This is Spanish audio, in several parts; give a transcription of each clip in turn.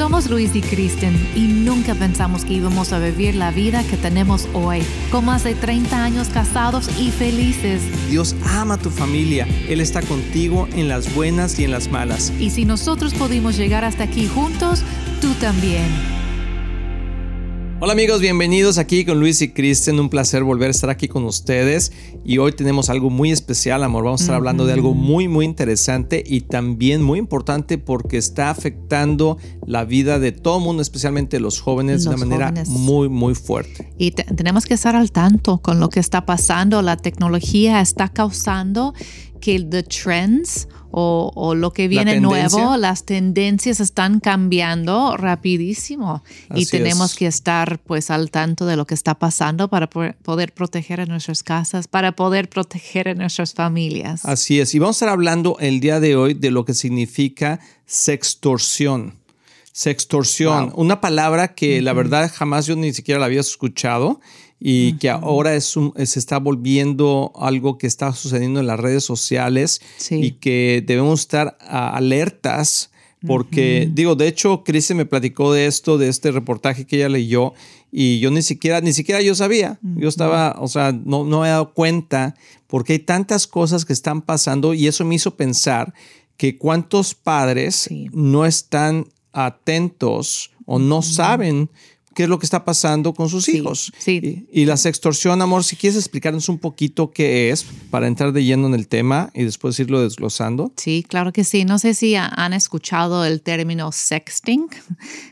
Somos Luis y Kristen y nunca pensamos que íbamos a vivir la vida que tenemos hoy, con más de 30 años casados y felices. Dios ama a tu familia, Él está contigo en las buenas y en las malas. Y si nosotros pudimos llegar hasta aquí juntos, tú también. Hola amigos, bienvenidos aquí con Luis y Kristen. Un placer volver a estar aquí con ustedes. Y hoy tenemos algo muy especial, amor. Vamos a estar hablando de algo muy, muy interesante y también muy importante porque está afectando la vida de todo el mundo, especialmente los jóvenes, de una manera muy, muy fuerte. Y tenemos que estar al tanto con lo que está pasando. La tecnología está causando que the trends o, lo que viene nuevo, las tendencias están cambiando rapidísimo. Y tenemos que estar pues al tanto de lo que está pasando para poder proteger a nuestras casas, para poder proteger a nuestras familias. Así es, y vamos a estar hablando el día de hoy de lo que significa sextorsión. Sextorsión, una palabra que la verdad jamás yo ni siquiera la había escuchado y que ahora es se está volviendo algo que está sucediendo en las redes sociales y que debemos estar alertas porque digo, de hecho, Cris me platicó de esto, de este reportaje que ella leyó y yo ni siquiera, ni siquiera yo sabía. Yo estaba, o sea, no, no me he dado cuenta porque hay tantas cosas que están pasando y eso me hizo pensar que cuántos padres no están atentos o no saben qué es lo que está pasando con sus hijos. Sí. Y, la sextorsión, amor, si quieres explicarnos un poquito qué es para entrar de lleno en el tema y después irlo desglosando. Sí, claro que sí. No sé si han escuchado el término sexting,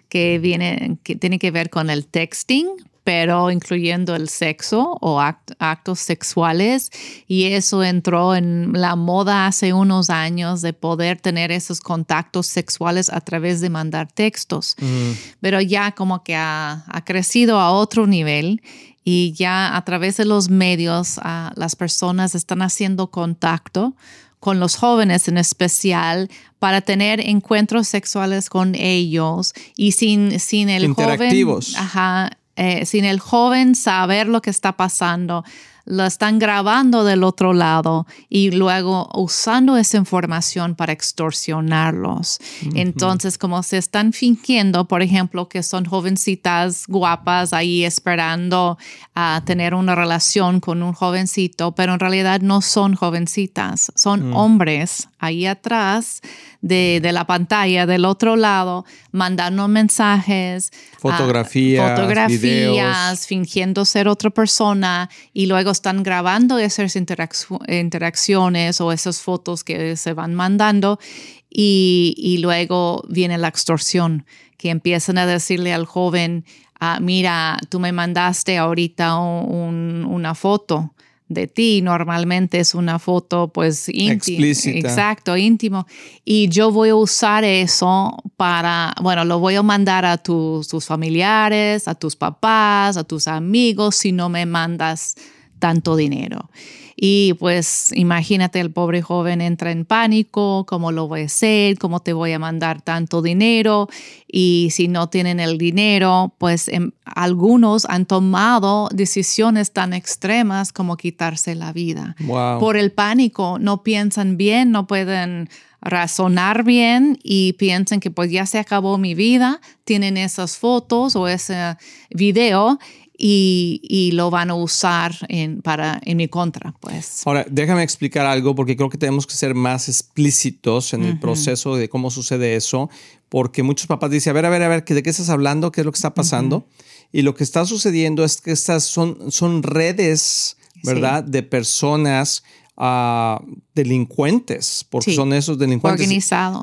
que viene, que tiene que ver con el texting, pero incluyendo el sexo o actos sexuales. Y eso entró en la moda hace unos años de poder tener esos contactos sexuales a través de mandar textos. Pero ya como que ha, crecido a otro nivel y ya a través de los medios las personas están haciendo contacto con los jóvenes en especial para tener encuentros sexuales con ellos y sin, sin el Interactivos. joven. Ajá, eh, sin el joven saber lo que está pasando, lo están grabando del otro lado y luego usando esa información para extorsionarlos. Entonces, como se están fingiendo, por ejemplo, que son jovencitas guapas ahí esperando a tener una relación con un jovencito, pero en realidad no son jovencitas, son mm. hombres ahí atrás de, la pantalla del otro lado, mandando mensajes, ah, fotografías, fotografías fingiendo ser otra persona y luego están grabando esas interacciones o esas fotos que se van mandando y, luego viene la extorsión, que empiezan a decirle al joven, ah, mira, tú me mandaste ahorita una foto de ti. Normalmente es una foto pues íntima. Exacto, íntimo. Y yo voy a usar eso para, bueno, lo voy a mandar a tus, tus familiares, a tus papás, a tus amigos si no me mandas tanto dinero. Y pues imagínate, el pobre joven entra en pánico, ¿cómo lo voy a hacer? ¿Cómo te voy a mandar tanto dinero? Y si no tienen el dinero, pues em, algunos han tomado decisiones tan extremas como quitarse la vida. Por el pánico, no piensan bien, no pueden razonar bien y piensan que pues ya se acabó mi vida, tienen esas fotos o ese video y, lo van a usar en, para, en mi contra, pues. Ahora, déjame explicar algo porque creo que tenemos que ser más explícitos en el proceso de cómo sucede eso, porque muchos papás dicen, a ver, a ver, a ver, ¿de qué estás hablando? ¿Qué es lo que está pasando? Y lo que está sucediendo es que estas son, son redes, ¿verdad? De personas a delincuentes, porque son esos delincuentes. Organizados.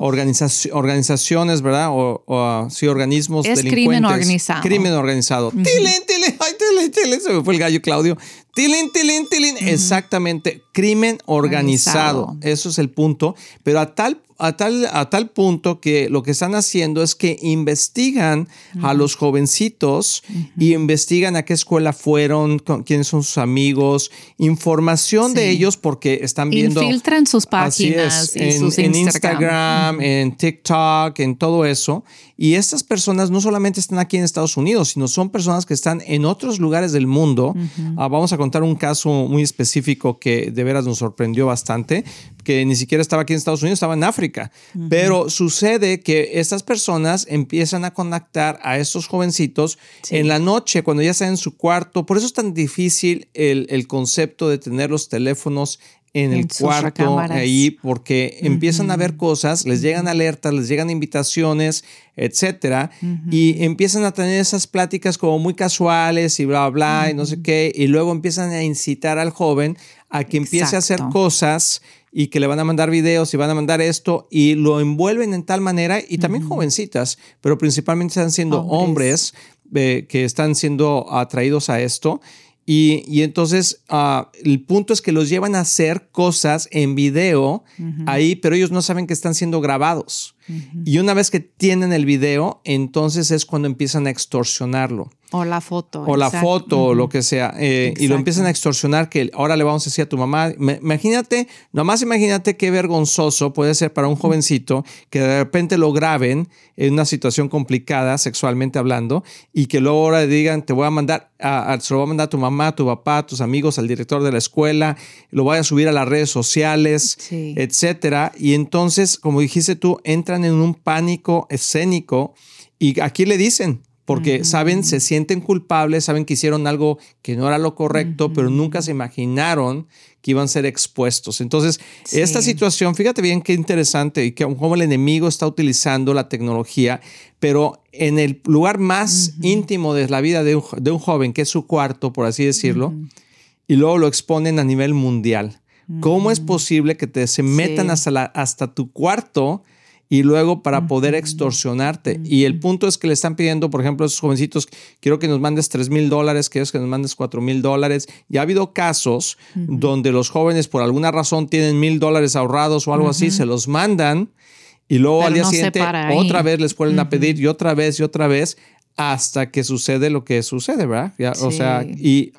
organizaciones, ¿verdad? O, sí, organismos es delincuentes. crimen organizado. Crimen organizado. Tilín, tilín, ay, tilín, tilín, se me fue el gallo Claudio. Tilín, tilín, tilín. Exactamente, crimen organizado. Eso es el punto. Pero a tal a tal, a tal punto que lo que están haciendo es que investigan a los jovencitos y investigan a qué escuela fueron, quiénes son sus amigos, información de ellos porque están viendo... Infiltran sus páginas en, sus en Instagram, en TikTok, en todo eso. Y estas personas no solamente están aquí en Estados Unidos, sino son personas que están en otros lugares del mundo. Ah, vamos a contar un caso muy específico que de veras nos sorprendió bastante, que ni siquiera estaba aquí en Estados Unidos, estaba en África. Pero sucede que estas personas empiezan a conectar a estos jovencitos en la noche, cuando ya están en su cuarto. Por eso es tan difícil el, el concepto de tener los teléfonos en, el cuarto ahí porque empiezan a ver cosas, les llegan alertas, les llegan invitaciones, etcétera, y empiezan a tener esas pláticas como muy casuales y bla, bla, y no sé qué, y luego empiezan a incitar al joven a que empiece a hacer cosas y que le van a mandar videos y van a mandar esto y lo envuelven en tal manera y también jovencitas, pero principalmente están siendo hombres, eh, que están siendo atraídos a esto. Y, entonces ah, el punto es que los llevan a hacer cosas en video ahí, pero ellos no saben que están siendo grabados. Y una vez que tienen el video, entonces es cuando empiezan a extorsionarlo. O la foto. O la foto, o lo que sea. Eh, y lo empiezan a extorsionar que ahora le vamos a decir a tu mamá. Imagínate, nomás imagínate qué vergonzoso puede ser para un jovencito que de repente lo graben en una situación complicada, sexualmente hablando, y que luego ahora le digan, te voy a mandar, a, se lo voy a mandar a tu mamá, a tu papá, a tus amigos, al director de la escuela, lo voy a subir a las redes sociales, etcétera. Y entonces, como dijiste tú, entran en un pánico escénico y aquí le dicen, porque saben, se sienten culpables, saben que hicieron algo que no era lo correcto, pero nunca se imaginaron que iban a ser expuestos. Entonces, esta situación, fíjate bien qué interesante y cómo el enemigo está utilizando la tecnología, pero en el lugar más íntimo de la vida de un, joven, que es su cuarto, por así decirlo, y luego lo exponen a nivel mundial. ¿Cómo es posible que te se metan hasta, hasta tu cuarto? Y luego para poder extorsionarte. Y el punto es que le están pidiendo, por ejemplo, a esos jovencitos, quiero que nos mandes 3 mil dólares, quiero que nos mandes 4 mil dólares. Y ha habido casos donde los jóvenes por alguna razón tienen mil dólares ahorrados o algo así, se los mandan y luego al día siguiente otra vez les vuelven a pedir y otra vez y otra vez hasta que sucede lo que sucede, ¿verdad? O sea, y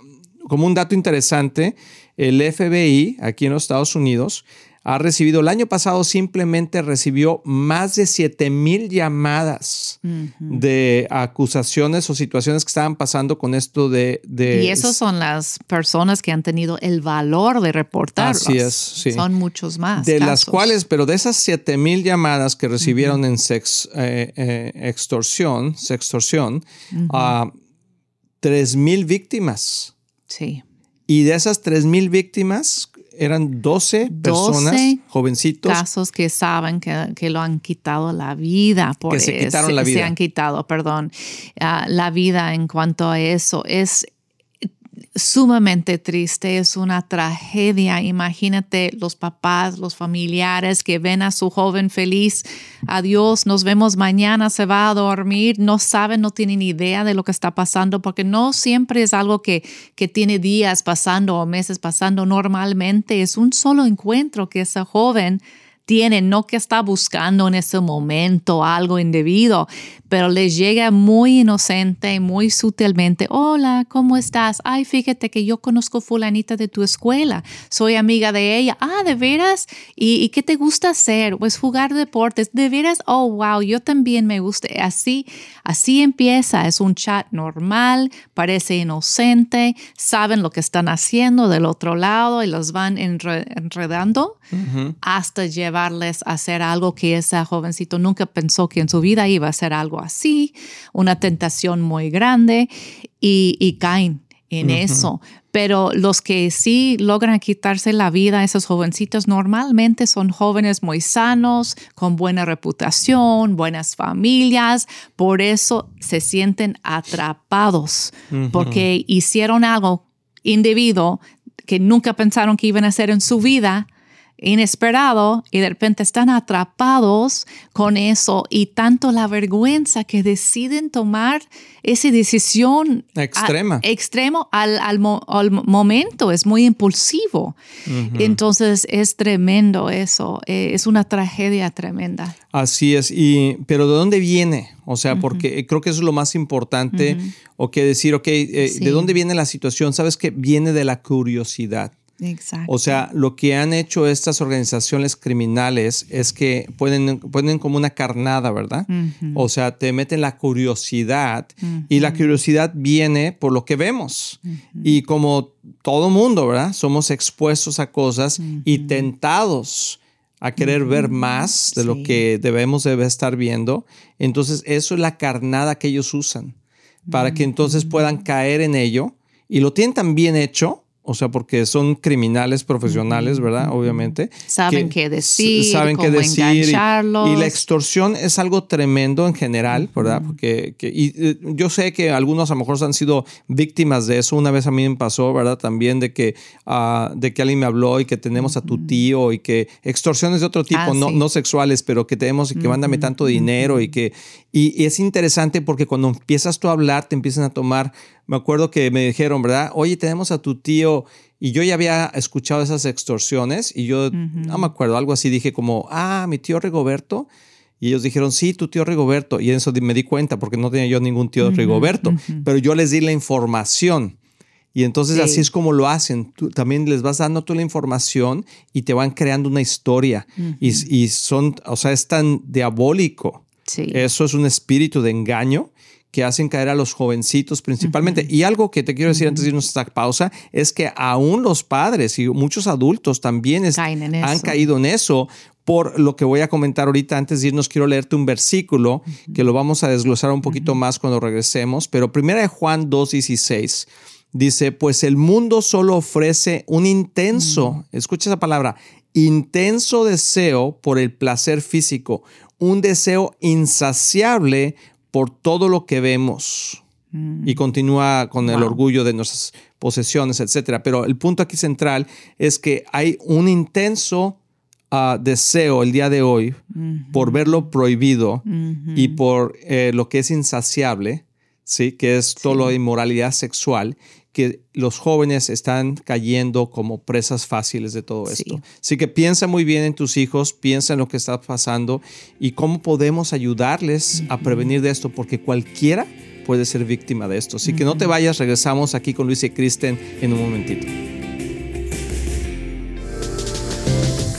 como un dato interesante, el FBI aquí en los Estados Unidos ha recibido, el año pasado simplemente recibió más de 7 mil llamadas de acusaciones o situaciones que estaban pasando con esto de, Y esas son las personas que han tenido el valor de reportarlos. Así es, sí. Son muchos más. De las cuales, pero de esas 7 mil llamadas que recibieron en sex, eh, eh, extorsión, sextorsión, a 3 mil víctimas. Sí. Y de esas 3 mil víctimas, eran 12 personas, jovencitos. Casos que saben que, lo han quitado la vida. Por que se quitaron la vida. Se han quitado, perdón, ah, la vida en cuanto a eso. Es, sumamente triste, es una tragedia. Imagínate los papás, los familiares que ven a su joven feliz. Adiós, nos vemos mañana, se va a dormir. No saben, no tienen idea de lo que está pasando porque no siempre es algo que, que tiene días pasando o meses pasando. Normalmente es un solo encuentro que ese joven tiene, no que está buscando en ese momento algo indebido, pero les llega muy inocente, muy sutilmente, hola, ¿cómo estás? Ay, fíjate que yo conozco fulanita de tu escuela, soy amiga de ella. Ah, ¿de veras? ¿Y, qué te gusta hacer? Pues jugar deportes. ¿De veras? Oh, wow, yo también me gusta. Así, así empieza, es un chat normal, parece inocente, saben lo que están haciendo del otro lado y los van enredando hasta llevarles a hacer algo que ese jovencito nunca pensó que en su vida iba a hacer algo así, una tentación muy grande y, caen en eso. Pero los que sí logran quitarse la vida, esos jovencitos, normalmente son jóvenes muy sanos, con buena reputación, buenas familias, por eso se sienten atrapados, porque hicieron algo indebido que nunca pensaron que iban a hacer en su vida inesperado y de repente están atrapados con eso y tanto la vergüenza que deciden tomar esa decisión extrema. extremo al, al, momento. Es muy impulsivo. Entonces es tremendo eso. Eh, es una tragedia tremenda. Así es. Y pero de dónde viene o sea porque creo que eso es lo más importante o que decir ok eh, de dónde viene la situación sabes que viene de la curiosidad Exacto. O sea, lo que han hecho estas organizaciones criminales es que pueden, ponen como una carnada, ¿verdad? O sea, te meten la curiosidad y la curiosidad viene por lo que vemos. Y como todo mundo, ¿verdad? Somos expuestos a cosas y tentados a querer ver más de lo que debemos de estar viendo. Entonces, eso es la carnada que ellos usan para que entonces puedan caer en ello y lo tienen tan bien hecho o sea, porque son criminales profesionales, ¿verdad? Obviamente. Saben qué decir, saben qué decir. Y, la extorsión es algo tremendo en general, ¿verdad? Porque y, eh, yo sé que algunos a lo mejor han sido víctimas de eso. Una vez a mí me pasó, ¿verdad? También de que, uh, de que alguien me habló y que tenemos a tu tío y que extorsiones de otro tipo, ah, no, no sexuales, pero que tenemos y que mándame tanto dinero y que... y es interesante porque cuando empiezas tú a hablar, te empiezan a tomar me acuerdo que me dijeron, ¿verdad? Oye, tenemos a tu tío y yo ya había escuchado esas extorsiones y yo no me acuerdo, algo así dije como, ah, mi tío Rigoberto. Y ellos dijeron, sí, tu tío Rigoberto. Y en eso me di cuenta porque no tenía yo ningún tío Rigoberto, pero yo les di la información. Y entonces así es como lo hacen. Tú también les vas dando tú la información y te van creando una historia. y, y, son, o sea, es tan diabólico. Sí. Eso es un espíritu de engaño que hacen caer a los jovencitos principalmente. Y algo que te quiero decir antes de irnos a esta pausa es que aún los padres y muchos adultos también han caído en eso por lo que voy a comentar ahorita. Antes de irnos, quiero leerte un versículo que lo vamos a desglosar un poquito más cuando regresemos. Pero primera de Juan 2.16 dice, pues el mundo solo ofrece un intenso, escucha esa palabra, intenso deseo por el placer físico, un deseo insaciable por todo lo que vemos. Y continúa con el orgullo de nuestras posesiones, etc. Pero el punto aquí central es que hay un intenso ah, deseo el día de hoy por ver lo prohibido y por eh, lo que es insaciable, ¿sí? que es todo inmoralidad sexual que los jóvenes están cayendo como presas fáciles de todo esto. Así que piensa muy bien en tus hijos, piensa en lo que está pasando y cómo podemos ayudarles a prevenir de esto, porque cualquiera puede ser víctima de esto. Así que no te vayas, regresamos aquí con Luis y Kristen en un momentito.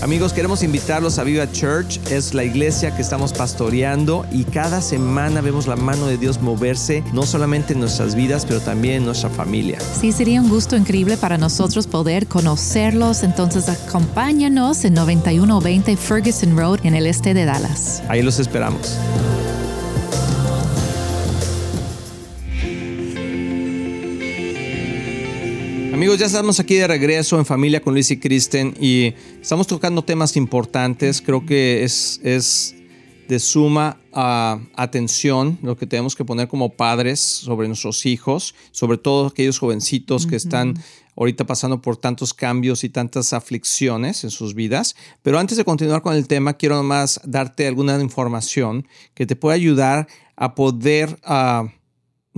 Amigos, queremos invitarlos a Viva Church. Es la iglesia que estamos pastoreando y cada semana vemos la mano de Dios moverse, no solamente en nuestras vidas, pero también en nuestra familia. Sí, sería un gusto increíble para nosotros poder conocerlos. Entonces, acompáñanos en 9120 Ferguson Road en el este de Dallas. Ahí los esperamos. Amigos, ya estamos aquí de regreso en familia con Luis y Kristen y estamos tocando temas importantes. Creo que es, es de suma ah, atención lo que tenemos que poner como padres sobre nuestros hijos, sobre todo aquellos jovencitos que están ahorita pasando por tantos cambios y tantas aflicciones en sus vidas. Pero antes de continuar con el tema, quiero nomás darte alguna información que te pueda ayudar a poder... Uh,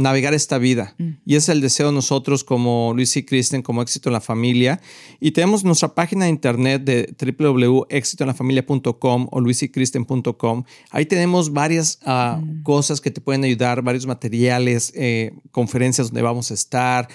navegar esta vida. Mm. Y es el deseo de nosotros como Luis y Kristen, como éxito en la familia. Y tenemos nuestra página de internet de www.exitoenlafamilia.com o luisykristen.com. Ahí tenemos varias mm. cosas que te pueden ayudar, varios materiales, eh, conferencias donde vamos a estar.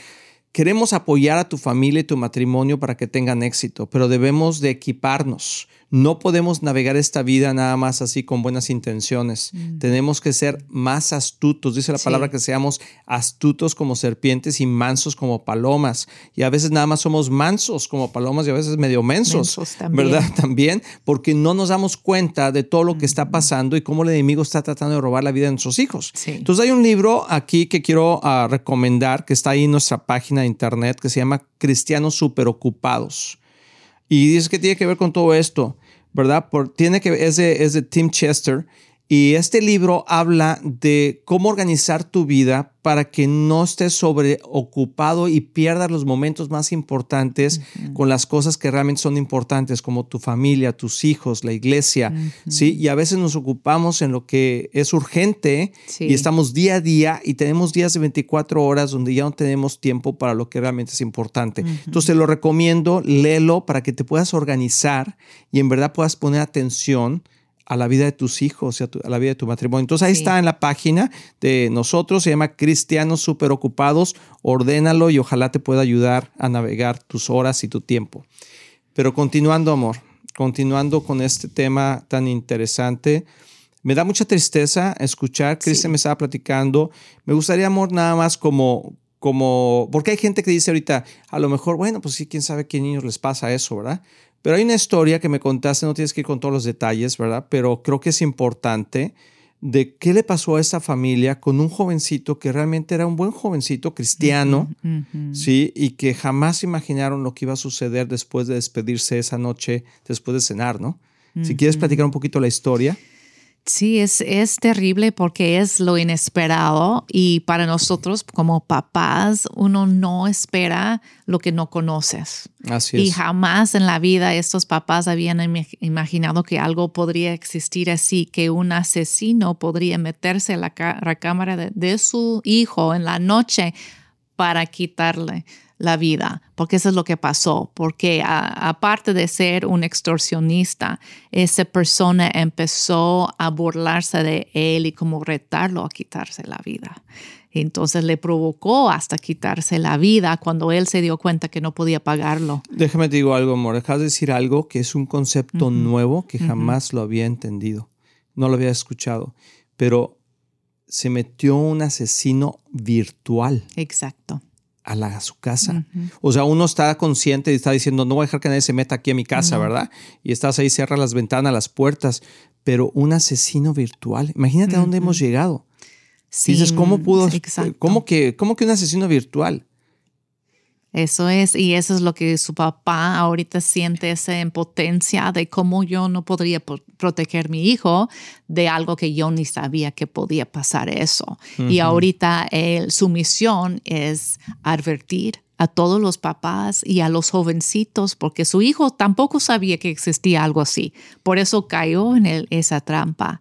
Queremos apoyar a tu familia y tu matrimonio para que tengan éxito, pero debemos de equiparnos. No podemos navegar esta vida nada más así con buenas intenciones. Mm. Tenemos que ser más astutos. Dice la palabra que seamos astutos como serpientes y mansos como palomas. Y a veces nada más somos mansos como palomas y a veces medio mensos, también. ¿verdad? También, porque no nos damos cuenta de todo lo que está pasando y cómo el enemigo está tratando de robar la vida de nuestros hijos. Entonces hay un libro aquí que quiero ah, recomendar que está ahí en nuestra página internet que se llama Cristianos Superocupados. Y dice que tiene que ver con todo esto. ¿verdad? Por, tiene que, es de, es de Tim Chester y este libro habla de cómo organizar tu vida para que no estés sobreocupado y pierdas los momentos más importantes con las cosas que realmente son importantes, como tu familia, tus hijos, la iglesia, ¿sí? Y a veces nos ocupamos en lo que es urgente y estamos día a día y tenemos días de 24 horas donde ya no tenemos tiempo para lo que realmente es importante. Entonces te lo recomiendo, léelo para que te puedas organizar y en verdad puedas poner atención a la vida de tus hijos, a, a la vida de tu matrimonio. Entonces ahí está en la página de nosotros, se llama Cristianos Super Ocupados, ordénalo y ojalá te pueda ayudar a navegar tus horas y tu tiempo. Pero continuando, amor, continuando con este tema tan interesante, me da mucha tristeza escuchar, Cristian me estaba platicando, me gustaría, amor, nada más como, como, porque hay gente que dice ahorita, a lo mejor, bueno, pues sí, quién sabe qué niños les pasa eso, ¿verdad? Pero hay una historia que me contaste, no tienes que ir con todos los detalles, ¿verdad? Pero creo que es importante de qué le pasó a esa familia con un jovencito que realmente era un buen jovencito cristiano, ¿sí? Y que jamás imaginaron lo que iba a suceder después de despedirse esa noche, después de cenar, ¿no? Si quieres platicar un poquito la historia. Sí, es, es terrible porque es lo inesperado y para nosotros como papás uno no espera lo que no conoces. Así es. Y jamás en la vida estos papás habían imaginado que algo podría existir así, que un asesino podría meterse en la, cámara de su hijo en la noche para quitarle la vida, porque eso es lo que pasó, porque aparte de ser un extorsionista, esa persona empezó a burlarse de él y como retarlo a quitarse la vida. Entonces le provocó hasta quitarse la vida cuando él se dio cuenta que no podía pagarlo. Déjame te digo algo, amor. Dejas de decir algo que es un concepto nuevo que jamás lo había entendido. No lo había escuchado. Pero se metió un asesino virtual. Exacto a, la, su casa. O sea, uno está consciente y está diciendo, no voy a dejar que nadie se meta aquí a mi casa, ¿verdad? Y estás ahí, cierra las ventanas, las puertas, pero un asesino virtual, imagínate a dónde hemos llegado. Dices, ¿cómo pudo? ¿cómo que, ¿Cómo que un asesino virtual? Eso es, y eso es lo que su papá ahorita siente esa impotencia de cómo yo no podría proteger a mi hijo de algo que yo ni sabía que podía pasar eso. Y ahorita su misión es advertir a todos los papás y a los jovencitos, porque su hijo tampoco sabía que existía algo así. Por eso cayó en esa trampa.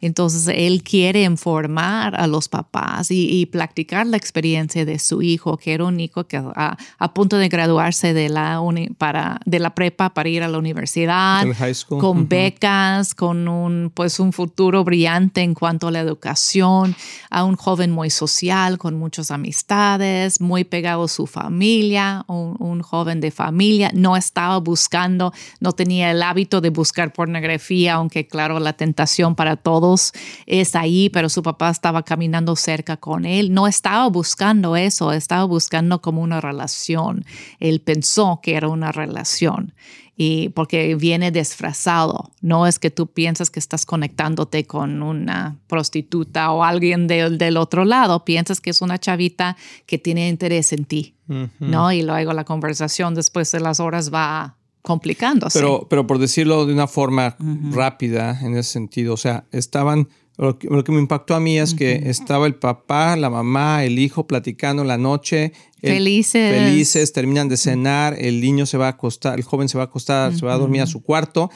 Entonces, él quiere informar a los papás y, practicar la experiencia de su hijo, que era un hijo que a, a punto de graduarse de la, para, de la prepa para ir a la universidad, con becas, con un, pues, un futuro brillante en cuanto a la educación, a un joven muy social, con muchas amistades, muy pegado a su familia familia, un, joven de familia, no estaba buscando, no tenía el hábito de buscar pornografía, aunque claro, la tentación para todos es ahí, pero su papá estaba caminando cerca con él, no estaba buscando eso, estaba buscando como una relación. Él pensó que era una relación y porque viene disfrazado. No es que tú piensas que estás conectándote con una prostituta o alguien del otro lado, piensas que es una chavita que tiene interés en ti, ¿no? Y luego la conversación después de las horas va complicándose. Pero, pero por decirlo de una forma rápida en ese sentido, o sea, estaban lo que, me impactó a mí es que estaba el papá, la mamá, el hijo platicando en la noche. Felices. felices, terminan de cenar, el niño se va a acostar, el joven se va a acostar, se va a dormir a su cuarto.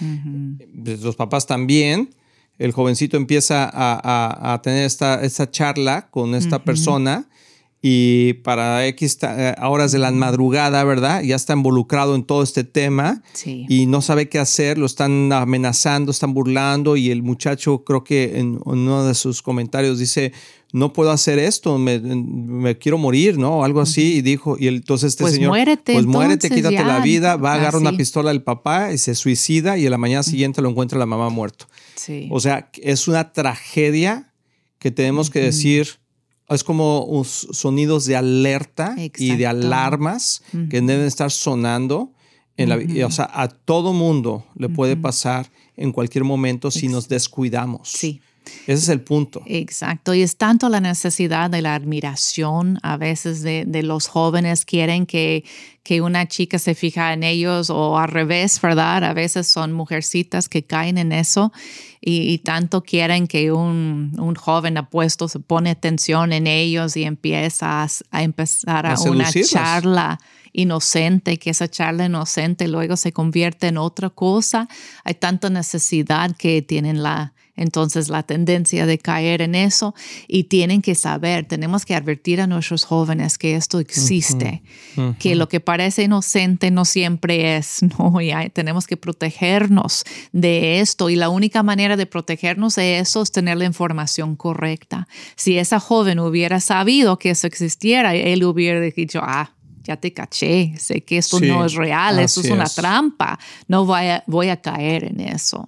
Pues, los papás también. El jovencito empieza a, tener esta, esta, charla con esta persona y para X eh, horas de la madrugada, ¿verdad? Ya está involucrado en todo este tema y no sabe qué hacer, lo están amenazando, están burlando y el muchacho creo que en uno de sus comentarios dice, no puedo hacer esto, me, quiero morir, ¿no? algo así y dijo, y entonces este pues señor, muérete, pues muérete, quítate la vida, va a agarrar una pistola del papá y se suicida y a la mañana siguiente lo encuentra la mamá muerto. O sea, es una tragedia que tenemos que decir es como sonidos de alerta y de alarmas que deben estar sonando. En la, O sea, a todo mundo le puede pasar en cualquier momento si nos descuidamos. Sí. Ese es el punto. Exacto. Y es tanto la necesidad de la admiración a veces de, los jóvenes quieren que, que una chica se fija en ellos o al revés, ¿verdad? A veces son mujercitas que caen en eso y, tanto quieren que un, joven apuesto se pone atención en ellos y empieza a, empezar a, una charla inocente, que esa charla inocente luego se convierte en otra cosa. Hay tanta necesidad que tienen la entonces la tendencia de caer en eso y tienen que saber, tenemos que advertir a nuestros jóvenes que esto existe, que lo que parece inocente no siempre es, ¿no? Y tenemos que protegernos de esto y la única manera de protegernos de eso es tener la información correcta. Si esa joven hubiera sabido que eso existiera, él hubiera dicho, ah, ya te caché, sé que esto no es real, eso es una trampa, no voy a, voy a caer en eso.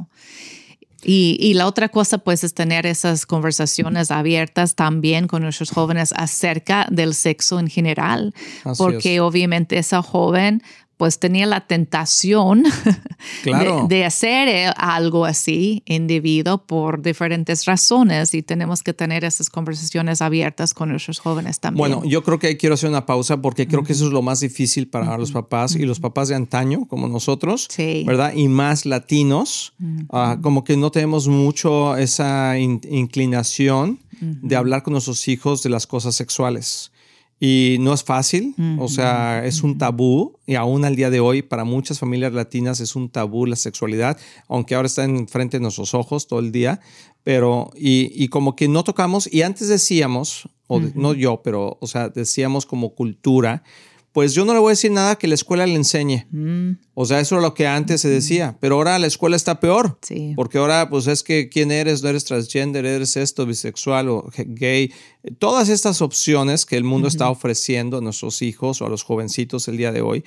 Y, la otra cosa, pues, es tener esas conversaciones abiertas también con nuestros jóvenes acerca del sexo en general, porque obviamente esa joven pues tenía la tentación de, hacer eh, algo así indebido por diferentes razones y tenemos que tener esas conversaciones abiertas con nuestros jóvenes también. Bueno, yo creo que ahí quiero hacer una pausa porque creo que eso es lo más difícil para los papás y los papás de antaño como nosotros, ¿verdad? Y más latinos, ah, como que no tenemos mucho esa inclinación de hablar con nuestros hijos de las cosas sexuales. Y no es fácil, o sea, es un tabú y aún al día de hoy para muchas familias latinas es un tabú la sexualidad, aunque ahora está enfrente de nuestros ojos todo el día, pero y, y como que no tocamos y antes decíamos, o no yo, pero o sea, decíamos como cultura, pues yo no le voy a decir nada que la escuela le enseñe. Mm. O sea, eso era lo que antes se decía, pero ahora la escuela está peor. Sí. Porque ahora, pues es que quién eres, no eres transgender, eres esto, bisexual o gay. Todas estas opciones que el mundo está ofreciendo a nuestros hijos o a los jovencitos el día de hoy.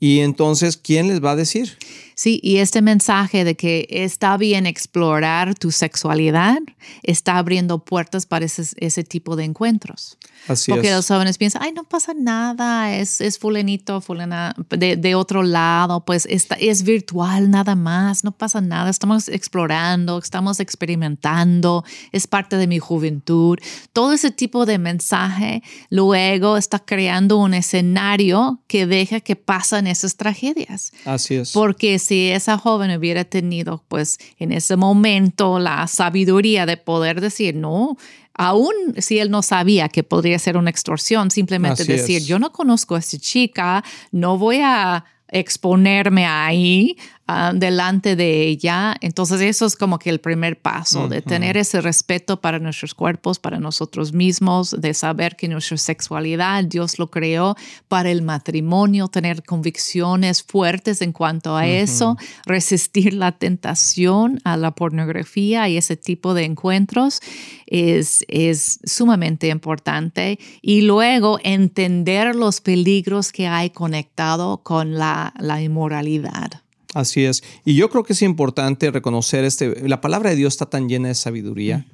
Y entonces, ¿quién les va a decir? Sí, y este mensaje de que está bien explorar tu sexualidad está abriendo puertas para ese, tipo de encuentros. Así Porque los jóvenes piensan, ay, no pasa nada, es, es fulanito, fulana de, de, otro lado, pues está, es virtual nada más, no pasa nada, estamos explorando, estamos experimentando, es parte de mi juventud. Todo ese tipo de mensaje luego está creando un escenario que deja que pasen esas tragedias. Así es. Porque si esa joven hubiera tenido pues en ese momento la sabiduría de poder decir, no, aún si él no sabía que podría ser una extorsión, simplemente decir, yo no conozco a esta chica, no voy a exponerme ahí Ah, delante de ella. Entonces eso es como que el primer paso, de tener ese respeto para nuestros cuerpos, para nosotros mismos, de saber que nuestra sexualidad Dios lo creó para el matrimonio, tener convicciones fuertes en cuanto a eso, resistir la tentación a la pornografía y ese tipo de encuentros es, es sumamente importante. Y luego entender los peligros que hay conectado con la, la inmoralidad. Así es. Y yo creo que es importante reconocer este, la palabra de Dios está tan llena de sabiduría.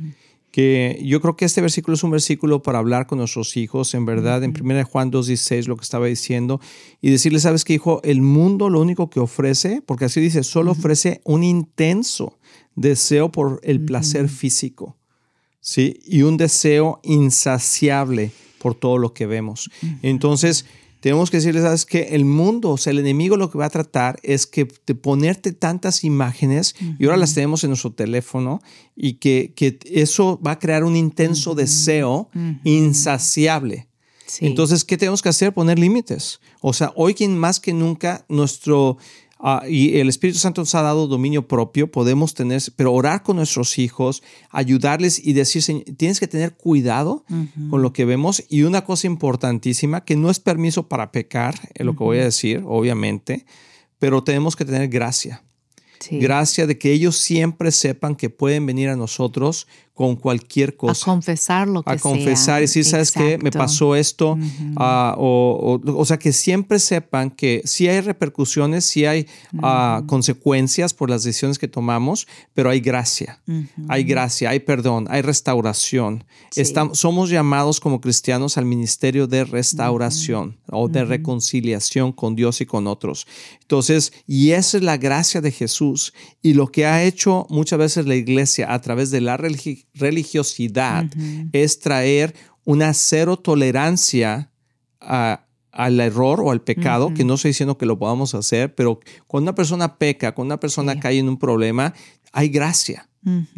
que yo creo que este versículo es un versículo para hablar con nuestros hijos, en verdad, en 1 Juan 2.16 lo que estaba diciendo, y decirle, ¿sabes qué, hijo? El mundo lo único que ofrece, porque así dice, solo ofrece un intenso deseo por el placer físico, ¿sí? Y un deseo insaciable por todo lo que vemos. Entonces, tenemos que decirles, sabes que el mundo, o sea, el enemigo lo que va a tratar es que de ponerte tantas imágenes y ahora las tenemos en nuestro teléfono y que, que eso va a crear un intenso deseo insaciable. Entonces, ¿qué tenemos que hacer? Poner límites. O sea, hoy más que nunca nuestro Ah, y el Espíritu Santo nos ha dado dominio propio, podemos tener, pero orar con nuestros hijos, ayudarles y decir, tienes que tener cuidado con lo que vemos. Y una cosa importantísima, que no es permiso para pecar, es lo que voy a decir, obviamente, pero tenemos que tener gracia. Gracia de que ellos siempre sepan que pueden venir a nosotros con cualquier cosa. A confesar lo que A confesar y decir, ¿sabes qué? Me pasó esto. Ah, o, o, sea, que siempre sepan que sí hay repercusiones, sí hay ah, consecuencias por las decisiones que tomamos, pero hay gracia. Hay gracia, hay perdón, hay restauración. Estamos, somos llamados como cristianos al ministerio de restauración o de reconciliación con Dios y con otros. Entonces, y esa es la gracia de Jesús. Y lo que ha hecho muchas veces la iglesia a través de la religión religiosidad es traer una cero tolerancia al error o al pecado, que no estoy diciendo que lo podamos hacer, pero cuando una persona peca, cuando una persona cae en un problema, hay gracia.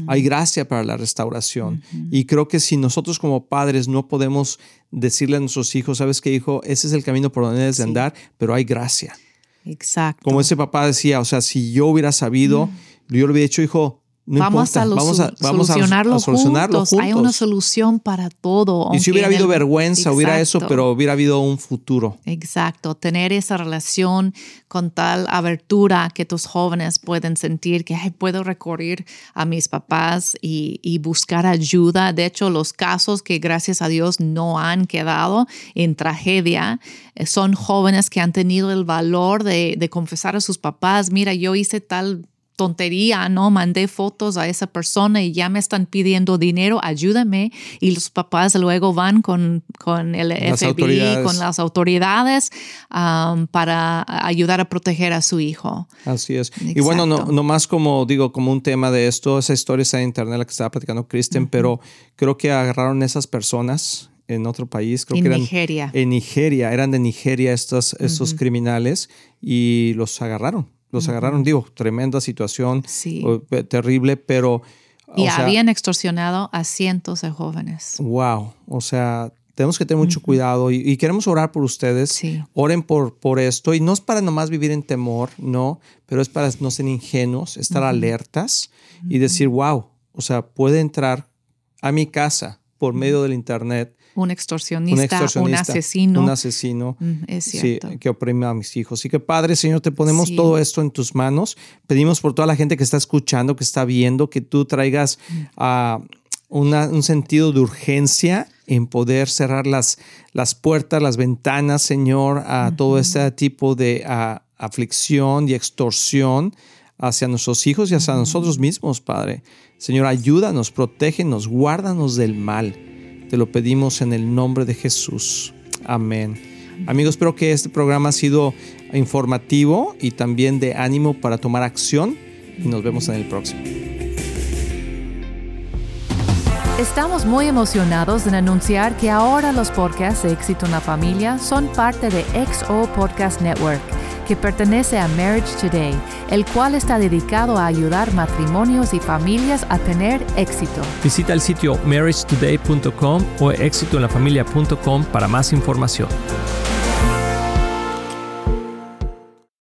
Hay gracia para la restauración. Y creo que si nosotros como padres no podemos decirle a nuestros hijos, sabes qué, hijo, ese es el camino por donde debes de andar, pero hay gracia. Exacto. Como ese papá decía, o sea, si yo hubiera sabido, yo le hubiera dicho, hijo, vamos, a vamos, a, solucionarlo, juntos. Hay una solución para todo. Y si hubiera habido vergüenza, hubiera eso, pero hubiera habido un futuro. Exacto, tener esa relación con tal abertura que tus jóvenes pueden sentir que puedo recurrir a mis papás y, y, buscar ayuda. De hecho, los casos que gracias a Dios no han quedado en tragedia eh, son jóvenes que han tenido el valor de, de confesar a sus papás, mira, yo hice tal tontería, ¿no? Mandé fotos a esa persona y ya me están pidiendo dinero, ayúdame. Y los papás luego van con, con el FBI, con las autoridades um, para ayudar a proteger a su hijo. Así es. Y bueno, no, más como digo, como un tema de esto, esa historia está en internet, la que estaba platicando Kristen, pero creo que agarraron esas personas en otro país, creo en que eran Nigeria. en Nigeria, eran de Nigeria estos, estos criminales y los agarraron los agarraron, digo, tremenda situación, terrible, pero... Y habían extorsionado a cientos de jóvenes. Wow, o sea, tenemos que tener mucho cuidado y, queremos orar por ustedes. Sí. Oren por, por esto y no es para nomás vivir en temor, no, pero es para no ser ingenuos, estar alertas y decir, wow, o sea, puede entrar a mi casa por medio del Internet un extorsionista, un, asesino. Un asesino. Mm, es cierto. que oprime a mis hijos. Así que Padre, Señor, te ponemos todo esto en tus manos. Pedimos por toda la gente que está escuchando, que está viendo, que tú traigas a mm. un sentido de urgencia en poder cerrar las, las puertas, las ventanas, Señor, a todo este tipo de aflicción y extorsión hacia nuestros hijos y hacia nosotros mismos, Padre. Señor, ayúdanos, protégenos, guárdanos del mal. Te lo pedimos en el nombre de Jesús. Amén. Amigos, espero que este programa ha sido informativo y también de ánimo para tomar acción y nos vemos en el próximo. Estamos muy emocionados en anunciar que ahora los podcasts de Éxito en la Familia son parte de XO Podcast Network que pertenece a Marriage Today, el cual está dedicado a ayudar matrimonios y familias a tener éxito. Visita el sitio marriagetoday.com o éxitoenlafamilia.com para más información.